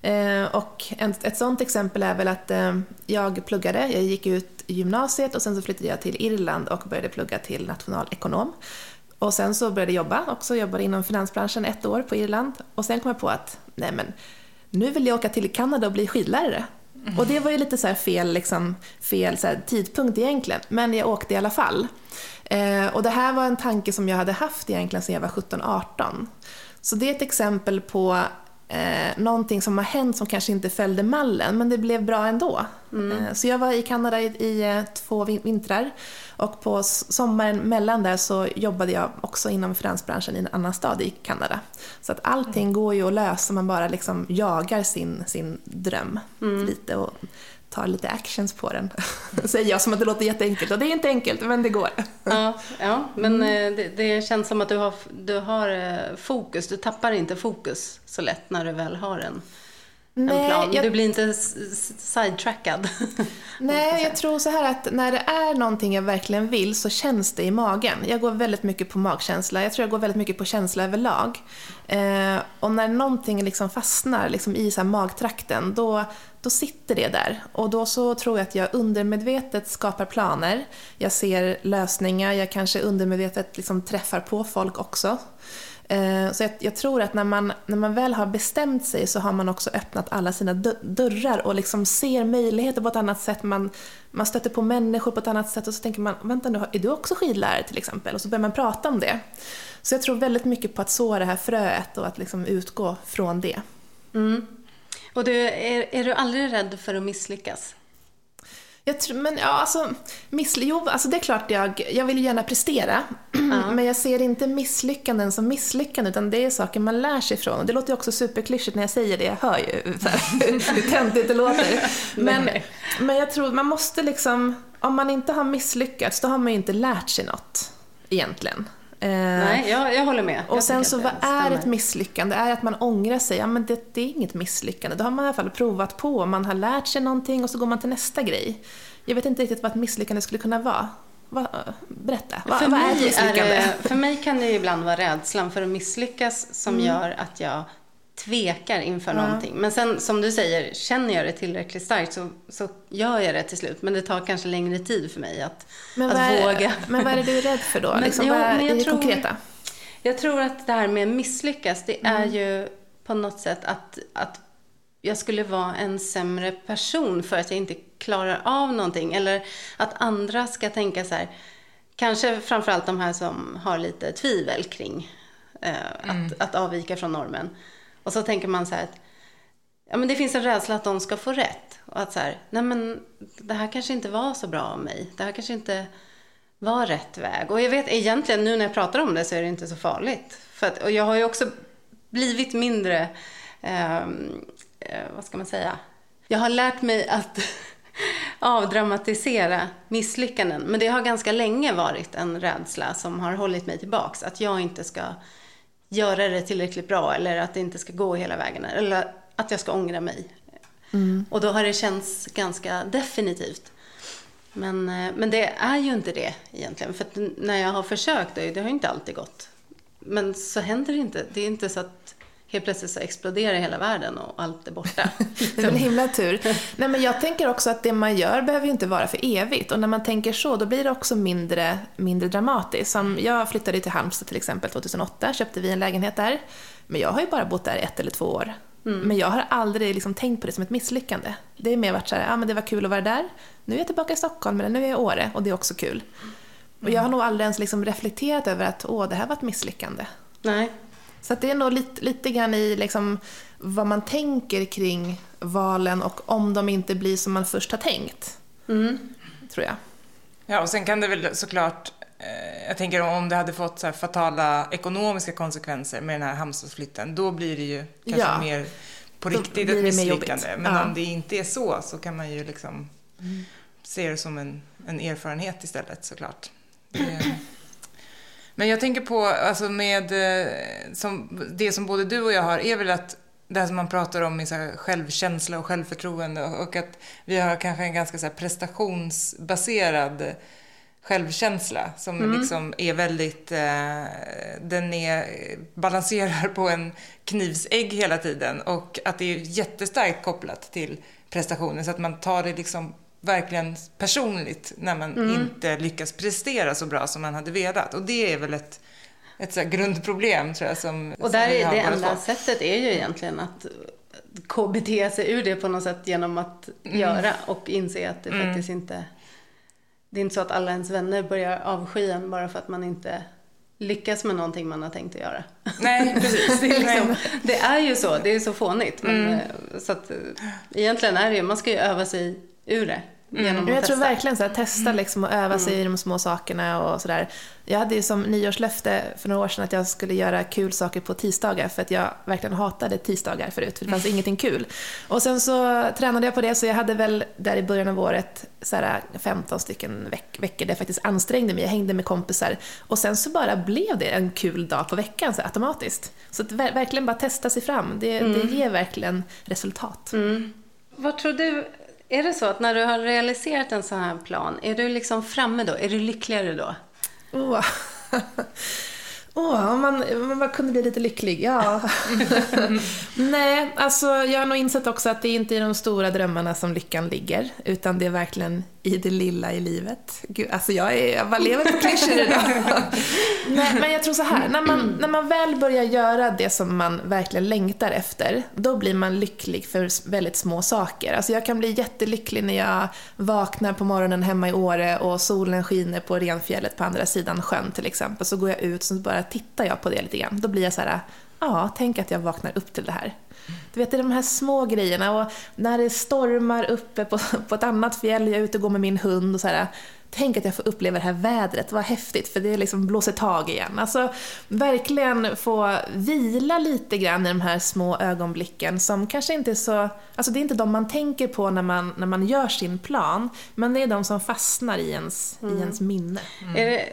Eh, och ett sånt exempel är väl att eh, jag pluggade, jag gick ut gymnasiet och sen så flyttade jag till Irland och började plugga till nationalekonom. Och sen så började jag jobba också, jobbade inom finansbranschen ett år på Irland. Och sen kom jag på att, nej men, nu vill jag åka till Kanada och bli skidlärare. Och det var ju lite så här fel, liksom, fel så tidpunkt egentligen, men jag åkte i alla fall. Eh, och det här var en tanke som jag hade haft egentligen sedan jag var 17-18. Så det är ett exempel på eh, någonting som har hänt som kanske inte följde mallen, men det blev bra ändå. Eh, så jag var i Kanada i, i eh, två vin- vintrar och på sommaren mellan där så jobbade jag också inom finansbranschen i en annan stad i Kanada. Så att allting går ju att lösa om man bara liksom jagar sin, sin dröm lite och tar lite actions på den. <laughs> Säger jag som att det låter jätteenkelt och det är inte enkelt men det går. Ja, ja men eh, det, det känns som att du har, du har eh, fokus. Du tappar inte fokus så lätt när du väl har en, en plan. jag- Du blir inte sidetrackad. <laughs> Nej, jag tror så här att när det är någonting jag verkligen vill så känns det i magen. Jag går väldigt mycket på magkänsla. Jag tror jag går väldigt mycket på känsla överlag. Eh, och när någonting liksom fastnar liksom i så här magtrakten, då, då sitter det där. Och då så tror jag att jag undermedvetet skapar planer. Jag ser lösningar, jag kanske undermedvetet liksom träffar på folk också. Eh, Så jag, jag tror att när man, när man väl har bestämt sig så har man också öppnat alla sina dörrar och liksom ser möjligheter på ett annat sätt. Man, man stöter på människor på ett annat sätt och så tänker man, vänta nu, är du också skidlärare till exempel? Och så börjar man prata om det. Så jag tror väldigt mycket på att så det här fröet och att liksom utgå från det. Mm. Och du, är, är du aldrig rädd för att misslyckas? Jag tror, men ja, alltså, missly- jo, alltså det är klart jag, jag vill gärna prestera. <clears throat> Men jag ser inte misslyckanden som misslyckanden utan det är saker man lär sig från. Och det låter ju också superklyschigt när jag säger det, jag hör ju <laughs> så här, <laughs> hur töntigt det låter. Men, men jag tror man måste liksom, om man inte har misslyckats då har man ju inte lärt sig något egentligen. Eh, Nej, jag, jag håller med. och Jag sen så vad det är ett misslyckande? Är att man ångrar sig? Ja men det, det är inget misslyckande. Då har man i alla fall provat på, man har lärt sig någonting och så går man till nästa grej. Jag vet inte riktigt vad ett misslyckande skulle kunna vara. Va, berätta, vad, för, vad är ett misslyckande? det, för mig kan det ju ibland vara rädslan för att misslyckas som Mm. gör att jag tvekar inför någonting. Men sen som du säger, känner jag det tillräckligt starkt så, så gör jag det till slut. Men det tar kanske längre tid för mig att, men, att är, våga. men vad är det du är rädd för då? <laughs> Men- liksom, jo, men jag det tror- konkreta? Jag tror att det här med misslyckas, det Mm. är ju på något sätt att, att jag skulle vara en sämre person för att jag inte klarar av någonting. Eller att andra ska tänka så här, kanske framförallt de här som har lite tvivel kring eh, att, att avvika från normen. Och så tänker man så här att ja, men det finns en rädsla att de ska få rätt. Och att så här, nej men det här kanske inte var så bra av mig. Det här kanske inte var rätt väg. Och jag vet egentligen nu när jag pratar om det så är det inte så farligt. För att, och jag har ju också blivit mindre, ehm, eh, vad ska man säga? Jag har lärt mig att <laughs> avdramatisera misslyckanden. Men det har ganska länge varit en rädsla som har hållit mig tillbaks. Att jag inte ska göra det tillräckligt bra eller att det inte ska gå hela vägen. Eller att jag ska ångra mig. Och då har det känts ganska definitivt. Men, eh, men det är ju inte det egentligen. För när jag har försökt, det det har ju inte alltid gått. Men så händer det inte. Det är inte så att helt plötsligt så exploderar hela världen och allt är borta. <laughs> Det är en himla tur. Nej, men jag tänker också att det man gör behöver ju inte vara för evigt. Och när man tänker så, då blir det också mindre, mindre dramatiskt. Som jag flyttade till Halmstad till exempel 2008, köpte vi en lägenhet där. Men jag har ju bara bott där ett eller två år. Men jag har aldrig liksom tänkt på det som ett misslyckande. Det är mer varit såhär, ja men det var kul att vara där. Nu är jag tillbaka i Stockholm, men nu är jag i Åre och det är också kul. Och jag har nog aldrig ens liksom reflekterat över att, åh, det här var ett misslyckande. Nej. Så att det är nog lite, lite grann i liksom vad man tänker kring valen och om de inte blir som man först har tänkt. Tror jag. Ja, och sen kan det väl såklart, eh, jag tänker om det hade fått så här fatala ekonomiska konsekvenser med den här Halmstadsflytten, då blir det ju kanske Ja. mer på riktigt ett misslyckande. Men Ja. om det inte är så, så kan man ju liksom se det som en, en erfarenhet istället såklart. Det- Men jag tänker på, alltså med, eh, som, det som både du och jag har är väl att det här som man pratar om i så självkänsla och självförtroende och, att vi har kanske en ganska så prestationsbaserad självkänsla som liksom är väldigt, eh, den är, balanserar på en knivsägg hela tiden och att det är jättestarkt kopplat till prestationen så att man tar det liksom verkligen personligt när man inte lyckas prestera så bra som man hade velat och det är väl ett, ett så grundproblem tror jag som Och där är det enda två. sättet är ju egentligen att KBT sig ur det på något sätt genom att göra och inse att det faktiskt inte... Det är inte så att alla ens vänner börjar avsky en bara för att man inte lyckas med någonting man har tänkt att göra. Nej, precis. <laughs> Det är, liksom, det är ju så, det är så fånigt. Men, eh, Så att, eh, egentligen är det ju, man ska ju öva sig ur det genom Men att jag tror testa. verkligen så här, testa liksom och öva sig i de små sakerna och sådär. Jag hade ju som nyårslöfte för några år sedan att jag skulle göra kul saker på tisdagar för att jag verkligen hatade tisdagar förut för det fanns ingenting kul. Och sen så tränade jag på det så jag hade väl där i början av året så här 15 stycken veck- veckor där jag faktiskt ansträngde mig, jag hängde med kompisar och sen så bara blev det en kul dag på veckan så här, automatiskt. Så att ver- verkligen bara testa sig fram, det, det ger verkligen resultat. Vad tror du, är det så att när du har realiserat en sån här plan, är du liksom framme då? Är du lyckligare då? Åh, <laughs> Åh, om man, man kunde bli lite lycklig, ja. <laughs> Nej, alltså jag har nog insett också att det är inte i de stora drömmarna som lyckan ligger, utan det är verkligen i det lilla i livet. Gud, alltså jag, är, jag bara lever på klyschor idag. <laughs> Nej, men jag tror så här, när man, när man väl börjar göra det som man verkligen längtar efter, då blir man lycklig för väldigt små saker. Alltså jag kan bli jättelycklig när jag vaknar på morgonen hemma i Åre och solen skiner på Renfjället på andra sidan sjön till exempel. Så går jag ut och så bara tittar jag på det lite grann. Då blir jag så här, ja, tänk att jag vaknar upp till det här. Du vet, det är de här små grejerna och när det stormar uppe på, på ett annat fjäll, jag är ute och går med min hund och så här, tänk att jag får uppleva det här vädret, vad häftigt, för det liksom blåser tag igen. Alltså verkligen få vila lite grann i de här små ögonblicken som kanske inte är så, alltså det är inte de man tänker på när man, när man gör sin plan, men det är de som fastnar i ens, i ens minne. Är det,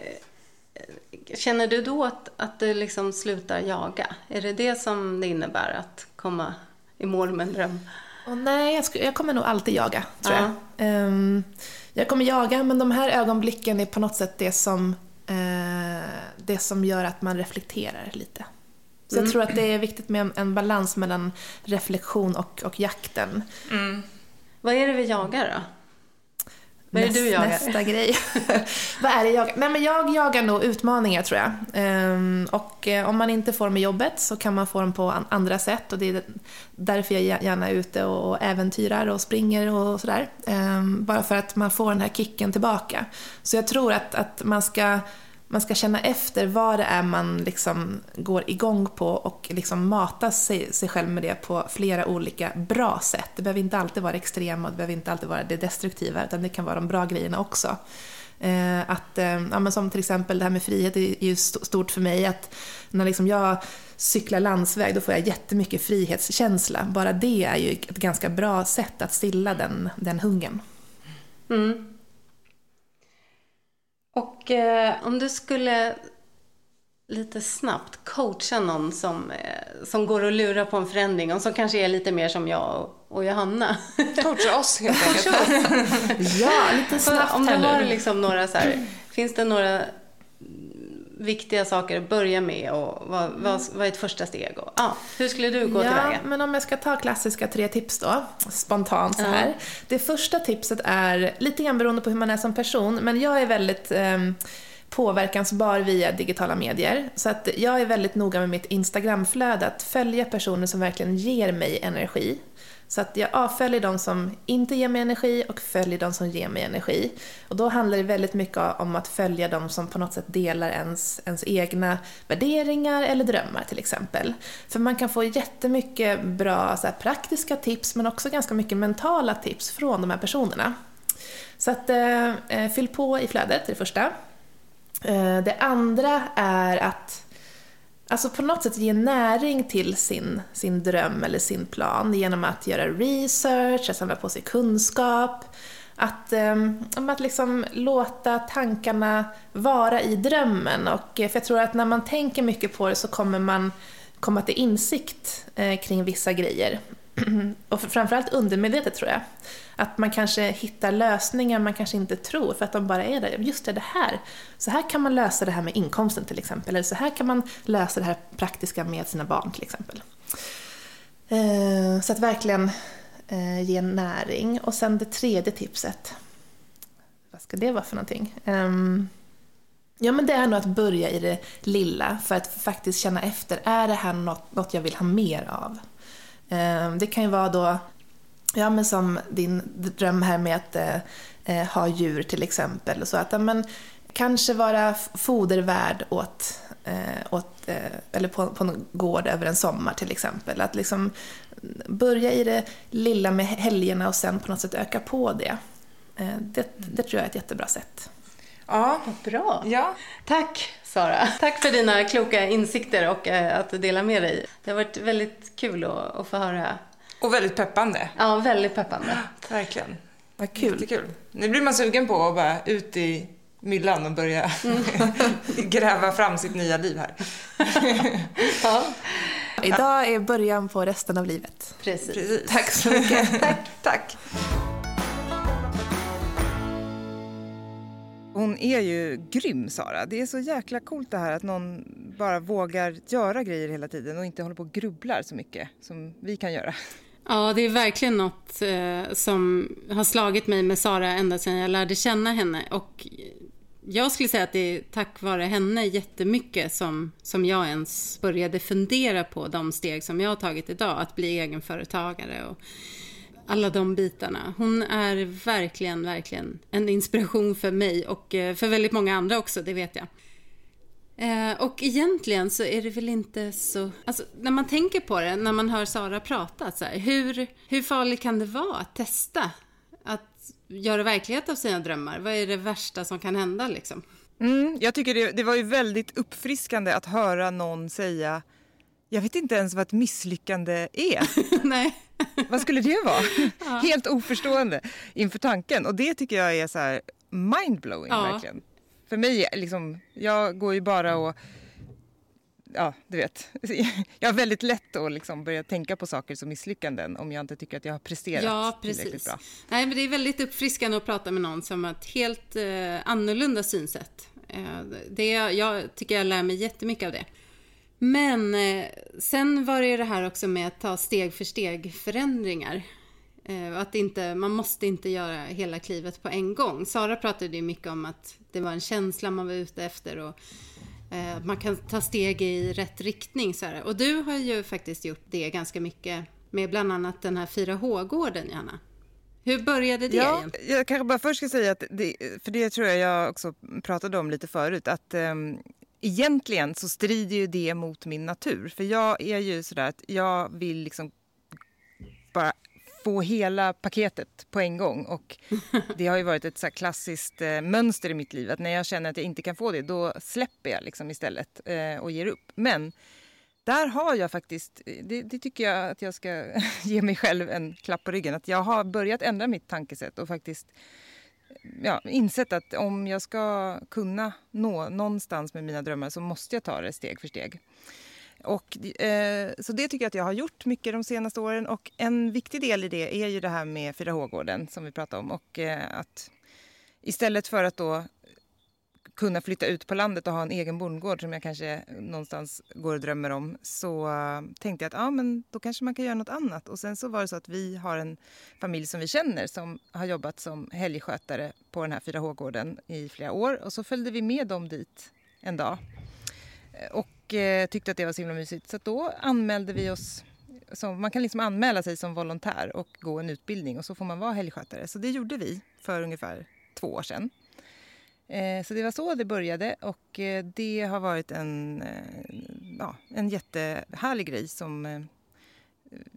känner du då att, att du liksom slutar jaga? Är det det som det innebär att komma i mål med en dröm? Och nej, jag, sk- jag kommer nog alltid jaga, tror Ja. jag. Ehm, jag kommer jaga, men de här ögonblicken är på något sätt det som, eh, det som gör att man reflekterar lite. Så jag tror att det är viktigt med en, en balans mellan reflektion och, och jakten. Vad är det vi jagar då? Vad är det du jagar? Nästa grej. <laughs> Vad är det jag Nej men jag jagar nog utmaningar tror jag. Ehm, och eh, om man inte får dem i jobbet så kan man få dem på an- andra sätt och det är därför jag gär- gärna är ute och äventyrar och springer och sådär. Ehm, bara för att man får den här kicken tillbaka. Så jag tror att, att man ska man ska känna efter vad det är man liksom går igång på och liksom mata sig, sig själv med det på flera olika bra sätt. Det behöver inte alltid vara extrema och det behöver inte alltid vara det destruktiva utan det kan vara de bra grejerna också. Eh, att, eh, ja, men som till exempel det här med frihet är är ju stort för mig. Att när liksom jag cyklar landsväg då får jag jättemycket frihetskänsla. Bara det är ju ett ganska bra sätt att stilla den, den hungern. Mm. Och eh, om du skulle lite snabbt coacha någon som, eh, som går och lurar på en förändring och som kanske är lite mer som jag och, och Johanna. Coacha oss helt enkelt. Ja, lite snabbt om du har liksom några så här, finns det några viktiga saker att börja med och vad, vad, vad är ett första steg? Och, ja, hur skulle du gå Ja, tillväga? men om jag ska ta klassiska tre tips då, spontant så här. Det första tipset är lite grann beroende på hur man är som person, men jag är väldigt ehm, påverkansbar via digitala medier. Så att jag är väldigt noga med mitt Instagramflöde, att följa personer som verkligen ger mig energi. Så att jag avföljer de som inte ger mig energi och följer de som ger mig energi. Och då handlar det väldigt mycket om att följa de som på något sätt delar ens, ens egna värderingar eller drömmar till exempel. För man kan få jättemycket bra så här, praktiska tips men också ganska mycket mentala tips från de här personerna. Så att eh, eh fyll på i flödet, det är det första. Eh, det andra är att Alltså på något sätt ge näring till sin, sin dröm eller sin plan genom att göra research, att samla på sig kunskap. Att, eh, att liksom låta tankarna vara i drömmen. Och, eh, för jag tror att när man tänker mycket på det så kommer man komma till insikt eh, kring vissa grejer. <clears throat> Och framförallt undermedvetet tror jag. Att man kanske hittar lösningar man kanske inte tror för att de bara är där. Just det, det här. Så här kan man lösa det här med inkomsten till exempel. Eller så här kan man lösa det här praktiska med sina barn till exempel. Eh, så att verkligen eh, ge näring. Och sen det tredje tipset. Vad ska det vara för någonting? Ehm, ja, men det är nog att börja i det lilla för att faktiskt känna efter. Är det här något, något jag vill ha mer av? Eh, Det kan ju vara då, ja men som din dröm här med att eh, eh, ha djur till exempel. Så att, ja, men, kanske vara fodervärd åt, eh, åt eh, eller på, på en gård över en sommar till exempel. Att liksom börja i det lilla med helgerna och sen på något sätt öka på det. Eh, Det, det tror jag är ett jättebra sätt. Ja, Bra! ja. Tack Sara! Tack för dina kloka insikter och eh, att du delar med dig. Det har varit väldigt kul att, att få höra. Och väldigt peppande. Ja, väldigt peppande. <gasps> Verkligen. Vad kul. Jättekul. Nu blir man sugen på att bara ut i myllan och börja <laughs> <laughs> gräva fram sitt nya liv här. <laughs> Ja, Idag är början på resten av livet. precis. Precis. Tack så mycket. Tack. Tack. Hon är ju grym, Sara. Det är så jäkla coolt det här att någon bara vågar göra grejer hela tiden och inte håller på och grubblar så mycket som vi kan göra. Ja, det är verkligen något eh, som har slagit mig med Sara ända sedan jag lärde känna henne. Och jag skulle säga att det är tack vare henne jättemycket som, som jag ens började fundera på de steg som jag har tagit idag. Att bli egenföretagare och alla de bitarna. Hon är verkligen, verkligen en inspiration för mig och eh, för väldigt många andra också, det vet jag. Eh, och egentligen så är det väl inte så... Alltså, när man tänker på det, när man hör Sara prata, så här, hur, hur farligt kan det vara att testa? Att göra verklighet av sina drömmar? Vad är det värsta som kan hända liksom? Mm, jag tycker det, det var ju väldigt uppfriskande att höra någon säga jag vet inte ens vad ett misslyckande är. <laughs> Nej. vad skulle det vara? <laughs> Helt oförstående inför tanken. Och det tycker jag är så här mindblowing Ja. verkligen. För mig, liksom, jag går ju bara och Ja, du vet. <laughs> Jag har väldigt lätt att liksom börja tänka på saker som misslyckanden om jag inte tycker att jag har presterat Ja, tillräckligt bra. Nej, men det är väldigt uppfriskande att prata med någon som har ett helt eh, annorlunda synsätt. Eh, det, jag tycker jag lär mig jättemycket av det. Men eh, sen var det ju det här också med att ta steg för steg förändringar. Eh, att inte, man måste inte göra hela klivet på en gång. Sara pratade ju mycket om att det var en känsla man var ute efter och eh, man kan ta steg i rätt riktning. Så här. Och du har ju faktiskt gjort det ganska mycket med bland annat den här 4H-gården, Johanna. Hur började det Ja, jag kanske bara först ska säga att, det, för det tror jag jag också pratade om lite förut, att um, egentligen så strider ju det mot min natur. För jag är ju sådär att jag vill liksom bara få hela paketet på en gång. Och <laughs> det har ju varit ett så klassiskt eh, mönster i mitt liv att när jag känner att jag inte kan få det, då släpper jag liksom istället eh, och ger upp. Men där har jag faktiskt, det, det tycker jag att jag ska <laughs> ge mig själv en klapp på ryggen, att jag har börjat ändra mitt tankesätt och faktiskt ja, insett att om jag ska kunna nå någonstans med mina drömmar så måste jag ta det steg för steg. Och, eh, så det tycker jag att jag har gjort mycket de senaste åren och en viktig del i det är ju det här med 4H-gården som vi pratade om och eh, att istället för att då kunna flytta ut på landet och ha en egen bondgård som jag kanske någonstans går och drömmer om så eh, tänkte jag att ja, men då kanske man kan göra något annat. Och sen så var det så att vi har en familj som vi känner som har jobbat som helgskötare på den här 4H-gården i flera år och så följde vi med dem dit en dag eh, och eh, tyckte att det var så himla mysigt. Så då anmälde vi oss som, man kan liksom anmäla sig som volontär och gå en utbildning och så får man vara helgskötare. Så det gjorde vi för ungefär två år sedan. Eh, så det var så det började och eh, det har varit en, eh, ja, en jättehärlig grej som,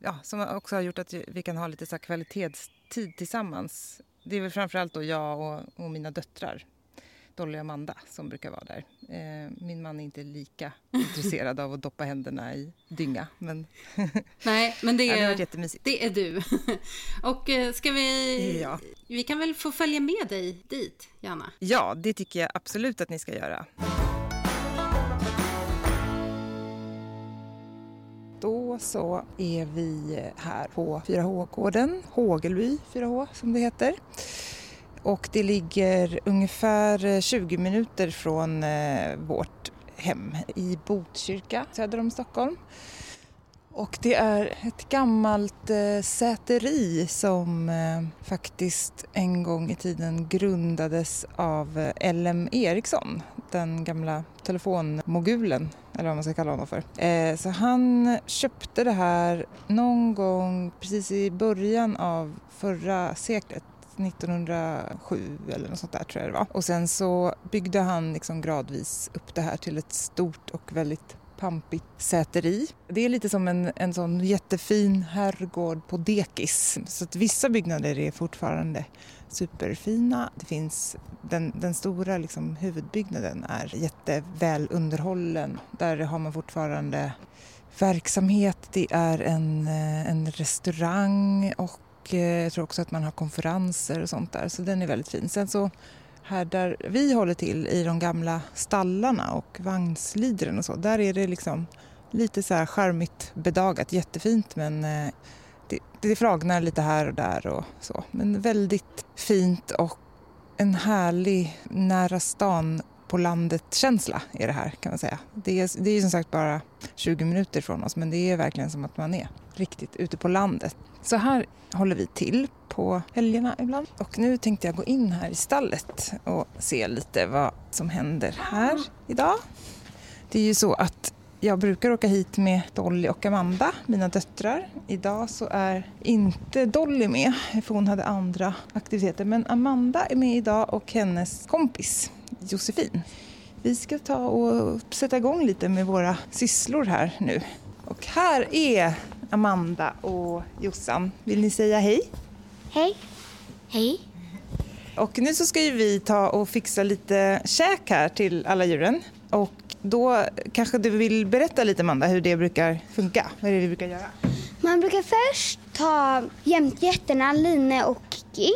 ja, som också har gjort att vi kan ha lite så kvalitetstid tillsammans. Det är väl framförallt då jag och, och mina döttrar, Dolly och Amanda, som brukar vara där. Eh, min man är inte lika intresserad av att doppa händerna i dynga, men <laughs> Nej, men det ja, det har varit är, jättemysigt. det är du. <laughs> Och eh, ska vi... Ja. Vi kan väl få följa med dig dit, Janna? Ja, det tycker jag absolut att ni ska göra. Då så är vi här på 4H-gården, Hågelby 4H som det heter. Och det ligger ungefär eh, 20 minuter från eh, vårt hem i Botkyrka söder om Stockholm. Och det är ett gammalt eh, säteri som eh, faktiskt en gång i tiden grundades av eh, LM Eriksson, den gamla telefonmogulen, eller vad man ska kalla honom för. Eh, så han köpte det här någon gång precis i början av förra seklet. 1907 eller något sånt där tror jag det var. Och sen så byggde han liksom gradvis upp det här till ett stort och väldigt pampigt säteri. Det är lite som en, en sån jättefin herrgård på dekis. Så att vissa byggnader är fortfarande superfina. Det finns den, den stora liksom, huvudbyggnaden är jätteväl underhållen. Där har man fortfarande verksamhet. Det är en, eh, en restaurang och Eh, jag tror också att man har konferenser och sånt där. Så den är väldigt fin. Sen så här där vi håller till i de gamla stallarna och vagnslidren och så, där är det liksom lite så här charmigt bedagat, jättefint men eh, det, det fragnar lite här och där och så. Men väldigt fint och en härlig nära stan på landet-känsla är det här kan man säga. Det är, det är ju som sagt bara 20 minuter från oss men det är verkligen som att man är riktigt ute på landet. Så här håller vi till på helgerna ibland. Och nu tänkte jag gå in här i stallet och se lite vad som händer här idag. Det är ju så att jag brukar åka hit med Dolly och Amanda, mina döttrar. Idag så är inte Dolly med, för hon hade andra aktiviteter. Men Amanda är med idag och hennes kompis Josefin. Vi ska ta och sätta igång lite med våra sysslor här nu. Och här är Amanda och Jossan. Vill ni säga hej? Hej. Hej. Och nu så ska ju vi ta och fixa lite käk här till alla djuren. Och då kanske du vill berätta lite Amanda hur det brukar funka? Vad är det vi brukar göra? Man brukar först ta jämtgetterna Line och Kiki.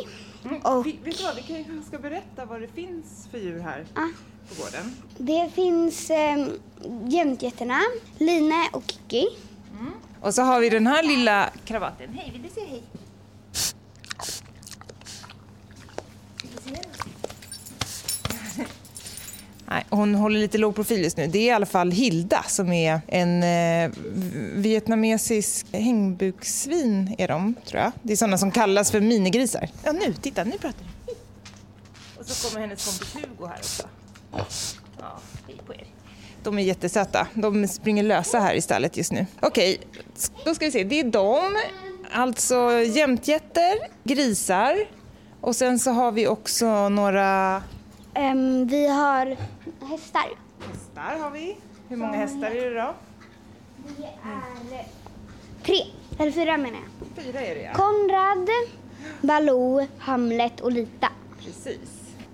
Och Vet du vad, vi kanske ska berätta vad det finns för djur här Ja. på gården. det finns eh, jämtgetterna Line och Kiki. Och så har vi den här lilla kravatten. Hej, vill du säga hej? Nej, hon håller lite låg profil just nu. Det är i alla fall Hilda som är en eh, vietnamesisk hängbuksvin är de, tror jag. Det är sådana som kallas för minigrisar. Ja, nu, titta, nu pratar du. Och så kommer hennes kompis Hugo här också. Ja, hej på er. De är jättesöta. De springer lösa här i stallet just nu. Okej, då ska vi se. Det är de, alltså jämtgetter, grisar och sen så har vi också några Ehm, vi har hästar. hästar. har vi. Hur många hästar är det då? Det är tre, eller fyra menar jag. Fyra är det ja. Konrad, Baloo, Hamlet och Lita. Precis.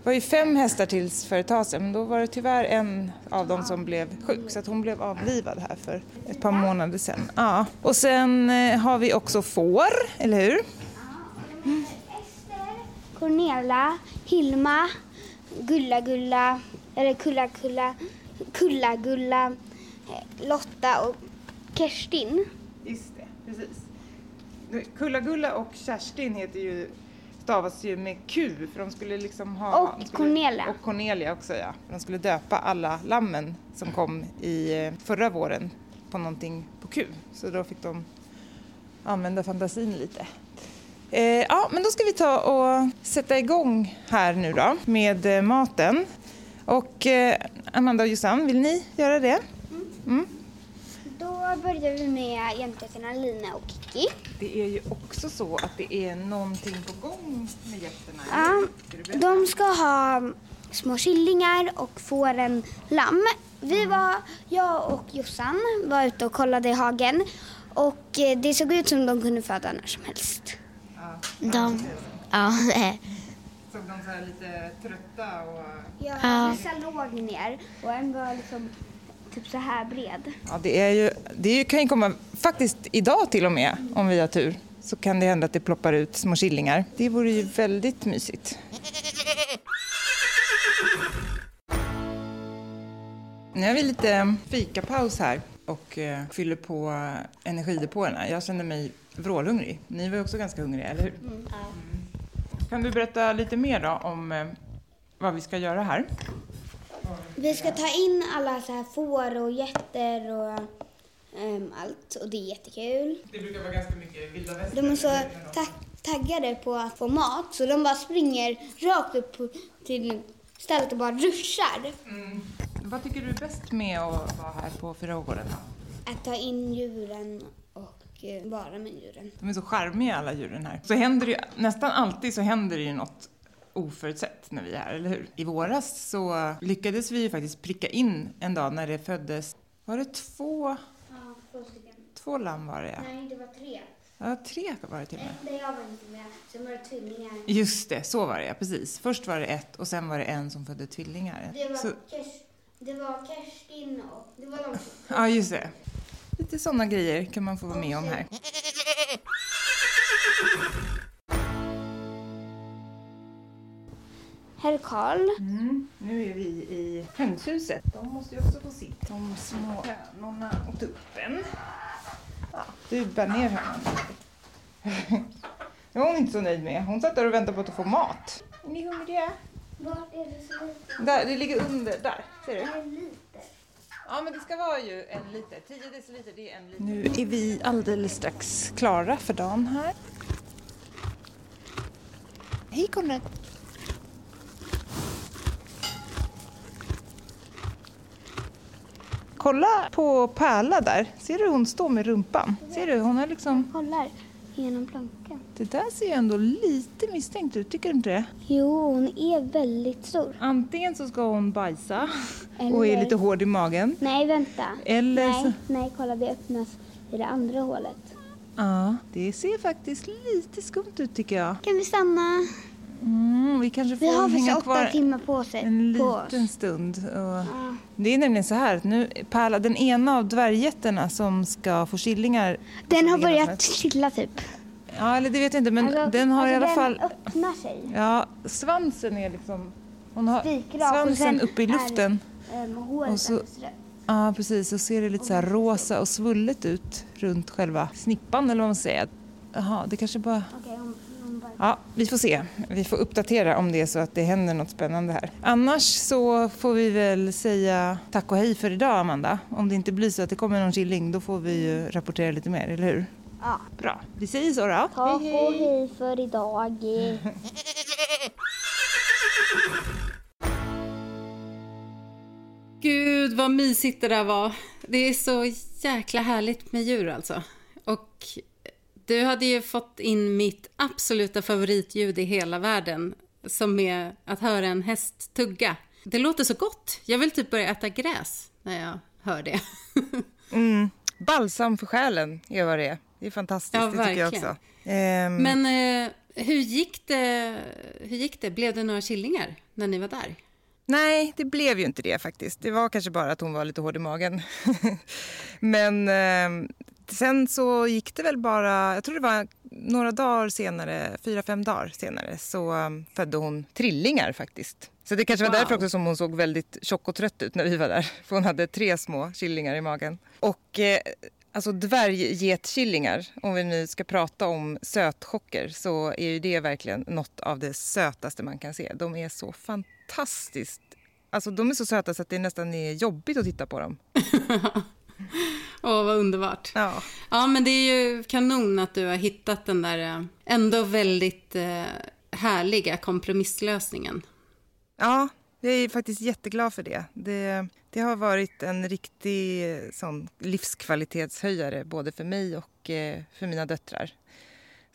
Det var ju fem hästar tills för ett tag sedan, men då var det tyvärr en av dem som blev sjuk så att hon blev avlivad här för ett par månader sedan. Ja. Och sen eh, har vi också får, eller hur? Cornelia, Hilma, Gulla-Gulla, eller Kulla-Kulla, Kulla-Gulla, eh, Lotta och Kerstin. Just det, precis. Kulla-Gulla och Kerstin heter ju stavas ju med Q för de skulle liksom ha... Och skulle, Cornelia. Och Cornelia också ja. De skulle döpa alla lammen som kom i eh, förra våren på någonting på Q. Så då fick de använda fantasin lite. Eh, ja, men då ska vi ta och sätta igång här nu då med eh, maten. Och eh, Amanda och Jossan, vill ni göra det? Då börjar vi med jämtötterna Line och Kiki. Det är ju också så att det är någonting på gång med getterna. Ja, de ska ha små killingar och fåren lamm. Vi var, jag och Jossan var ute och kollade i hagen och eh, det såg ut som de kunde föda när som helst. De, ja, Såg de så här lite trötta och... Ja, Ja. vissa låg ner och en var liksom typ så här bred. Ja, det, är ju, det kan ju komma, faktiskt idag till och med, om vi har tur, så kan det hända att det ploppar ut små killingar. Det vore ju väldigt mysigt. Nu har vi lite fikapaus här och eh, fyller på energidepåerna. Jag känner mig vrålhungrig. Ni var också ganska hungriga, eller hur? Mm. Kan du berätta lite mer då om eh, vad vi ska göra här? Vi ska ta in alla så här får och getter och ehm, allt och det är jättekul. Det brukar vara ganska mycket vilda västern. De är så ta- taggade på att få mat så de bara springer rakt upp till stället och bara ruschar. Vad tycker du är bäst med att vara här på Fyraågården? Att ta in djuren och eh, vara med djuren. De är så charmiga alla djuren här. Så händer det ju, nästan alltid så händer det ju något oförutsett när vi är här, eller hur? I våras så lyckades vi ju faktiskt pricka in en dag när det föddes, var det två, Ja, två stycken. två lamm var det ja? Nej, det var tre. Ja, tre var det till och med. Där jag var inte med. Sen var det tvillingar. Just det, så var det ja, precis. Först var det ett och sen var det en som födde tvillingar. Det var, Så, Kers- det var Kerstin och... Det var de som... ja, just det. Lite sådana grejer kan man få vara med om här. Herr Karl. Mm, nu är vi i hönshuset. De måste ju också få sitt. De små hönorna och tuppen. Ja, du bär ner hönan. <laughs> Det var hon inte så nöjd med. Hon satt där och väntade på att få mat. Är ni hungriga? Vart är det så lite? Där, det ligger under. Där, ser du? En liter. Ja, men det ska vara ju en liter. 10 deciliter, det är en liter. Nu är vi alldeles strax klara för dagen här. Hej Konrad! Kolla på Pärla där. Ser du hon står med rumpan? Ser du? Hon har liksom... Kollar genom plankan. Det där ser ju ändå lite misstänkt ut, tycker du inte det? Jo, hon är väldigt stor. Antingen så ska hon bajsa och Eller- är lite hård i magen. Nej, vänta. Eller nej, så... nej, kolla det öppnas i det andra hålet. Ja, det ser faktiskt lite skumt ut tycker jag. Kan vi stanna? Mm, vi kanske får Vi har hänga kvar timmar på, sig, en på oss. liten stund. Och det är nämligen så här att nu, Pärla, den ena av dvärgjätterna som ska få killingar. Den har börjat chilla typ. Ja, eller det vet jag inte, men Alltså, den har i alltså, alla fall... Den öppnar sig. Ja, svansen är liksom... Hon har Spikrak och svansen sen uppe i är- luften. Um, håret Och så-. Ja, precis. Så ser det lite så här rosa och svullet ut runt själva snippan eller vad man säger. Jaha, det kanske bara... Bara... Ja, vi får se. Vi får uppdatera om det är så att det händer något spännande här. Annars så får vi väl säga tack och hej för idag, Amanda. Om det inte blir så att det kommer någon killing, då får vi ju rapportera lite mer, eller hur? Ja. Bra. Vi säger så då. Tack och hej för idag. <laughs> Gud vad mysigt det där var. Det är så jäkla härligt med djur alltså. Och du hade ju fått in mitt absoluta favoritljud i hela världen. Som är att höra en häst tugga. Det låter så gott. Jag vill typ börja äta gräs när jag hör det. <laughs> Mm. Balsam för själen är vad det är. Det är fantastiskt, Ja, det tycker jag också. Ehm, Men eh, hur, gick det, hur gick det? Blev det några killingar när ni var där? Nej, det blev ju inte det faktiskt. Det var kanske bara att hon var lite hård i magen. <laughs> Men eh, sen så gick det väl bara, jag tror det var några dagar senare, fyra, fem dagar senare, så eh, födde hon trillingar faktiskt. Så det kanske var Wow. därför också som hon såg väldigt tjock och trött ut när vi var där. <laughs> För hon hade tre små killingar i magen. Och eh, Alltså dvärggetkillingar, om vi nu ska prata om sötchocker så är ju det verkligen något av det sötaste man kan se. De är så fantastiskt... Alltså de är så söta så att det nästan är jobbigt att titta på dem. <laughs> Åh, vad underbart. Ja. Ja, men det är ju kanon att du har hittat den där eh, ändå väldigt eh, härliga kompromisslösningen. Ja, jag är faktiskt jätteglad för det. Det, det har varit en riktig eh, sån livskvalitetshöjare både för mig och för mina döttrar.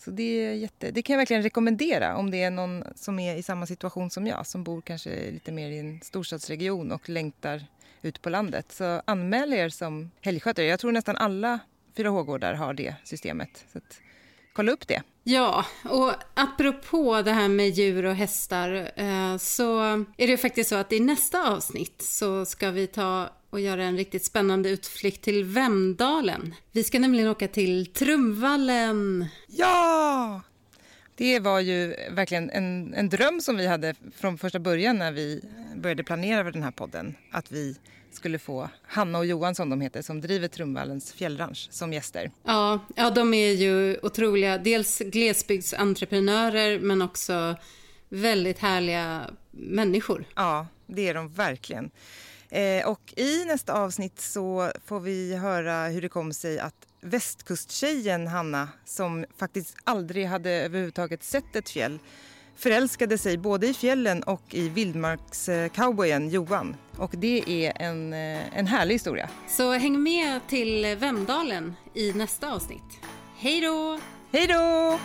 Så det, är jätte, det kan jag verkligen rekommendera om det är någon som är i samma situation som jag som bor kanske lite mer i en storstadsregion och längtar ut på landet. Så anmäl er som helgskötare. Jag tror nästan alla 4H-gårdar har det systemet. Så att, kolla upp det. Ja, och apropå det här med djur och hästar eh, så är det faktiskt så att i nästa avsnitt så ska vi ta och göra en riktigt spännande utflykt till Vemdalen. Vi ska nämligen åka till Trumvallen. Ja! Det var ju verkligen en, en dröm som vi hade från första början när vi började planera för den här podden. Att vi skulle få Hanna och Johan som de heter, som driver Trumvallens fjällranch, som gäster. Ja, ja, de är ju otroliga. Dels glesbygdsentreprenörer men också väldigt härliga människor. Ja, det är de verkligen. Eh, och i nästa avsnitt så får vi höra hur det kom sig att västkusttjejen Hanna, som faktiskt aldrig hade överhuvudtaget sett ett fjäll, förälskade sig både i fjällen och i vildmarkscowboyen Johan. Och det är en, eh, en härlig historia. Så häng med till Vemdalen i nästa avsnitt. Hej då! Hej då!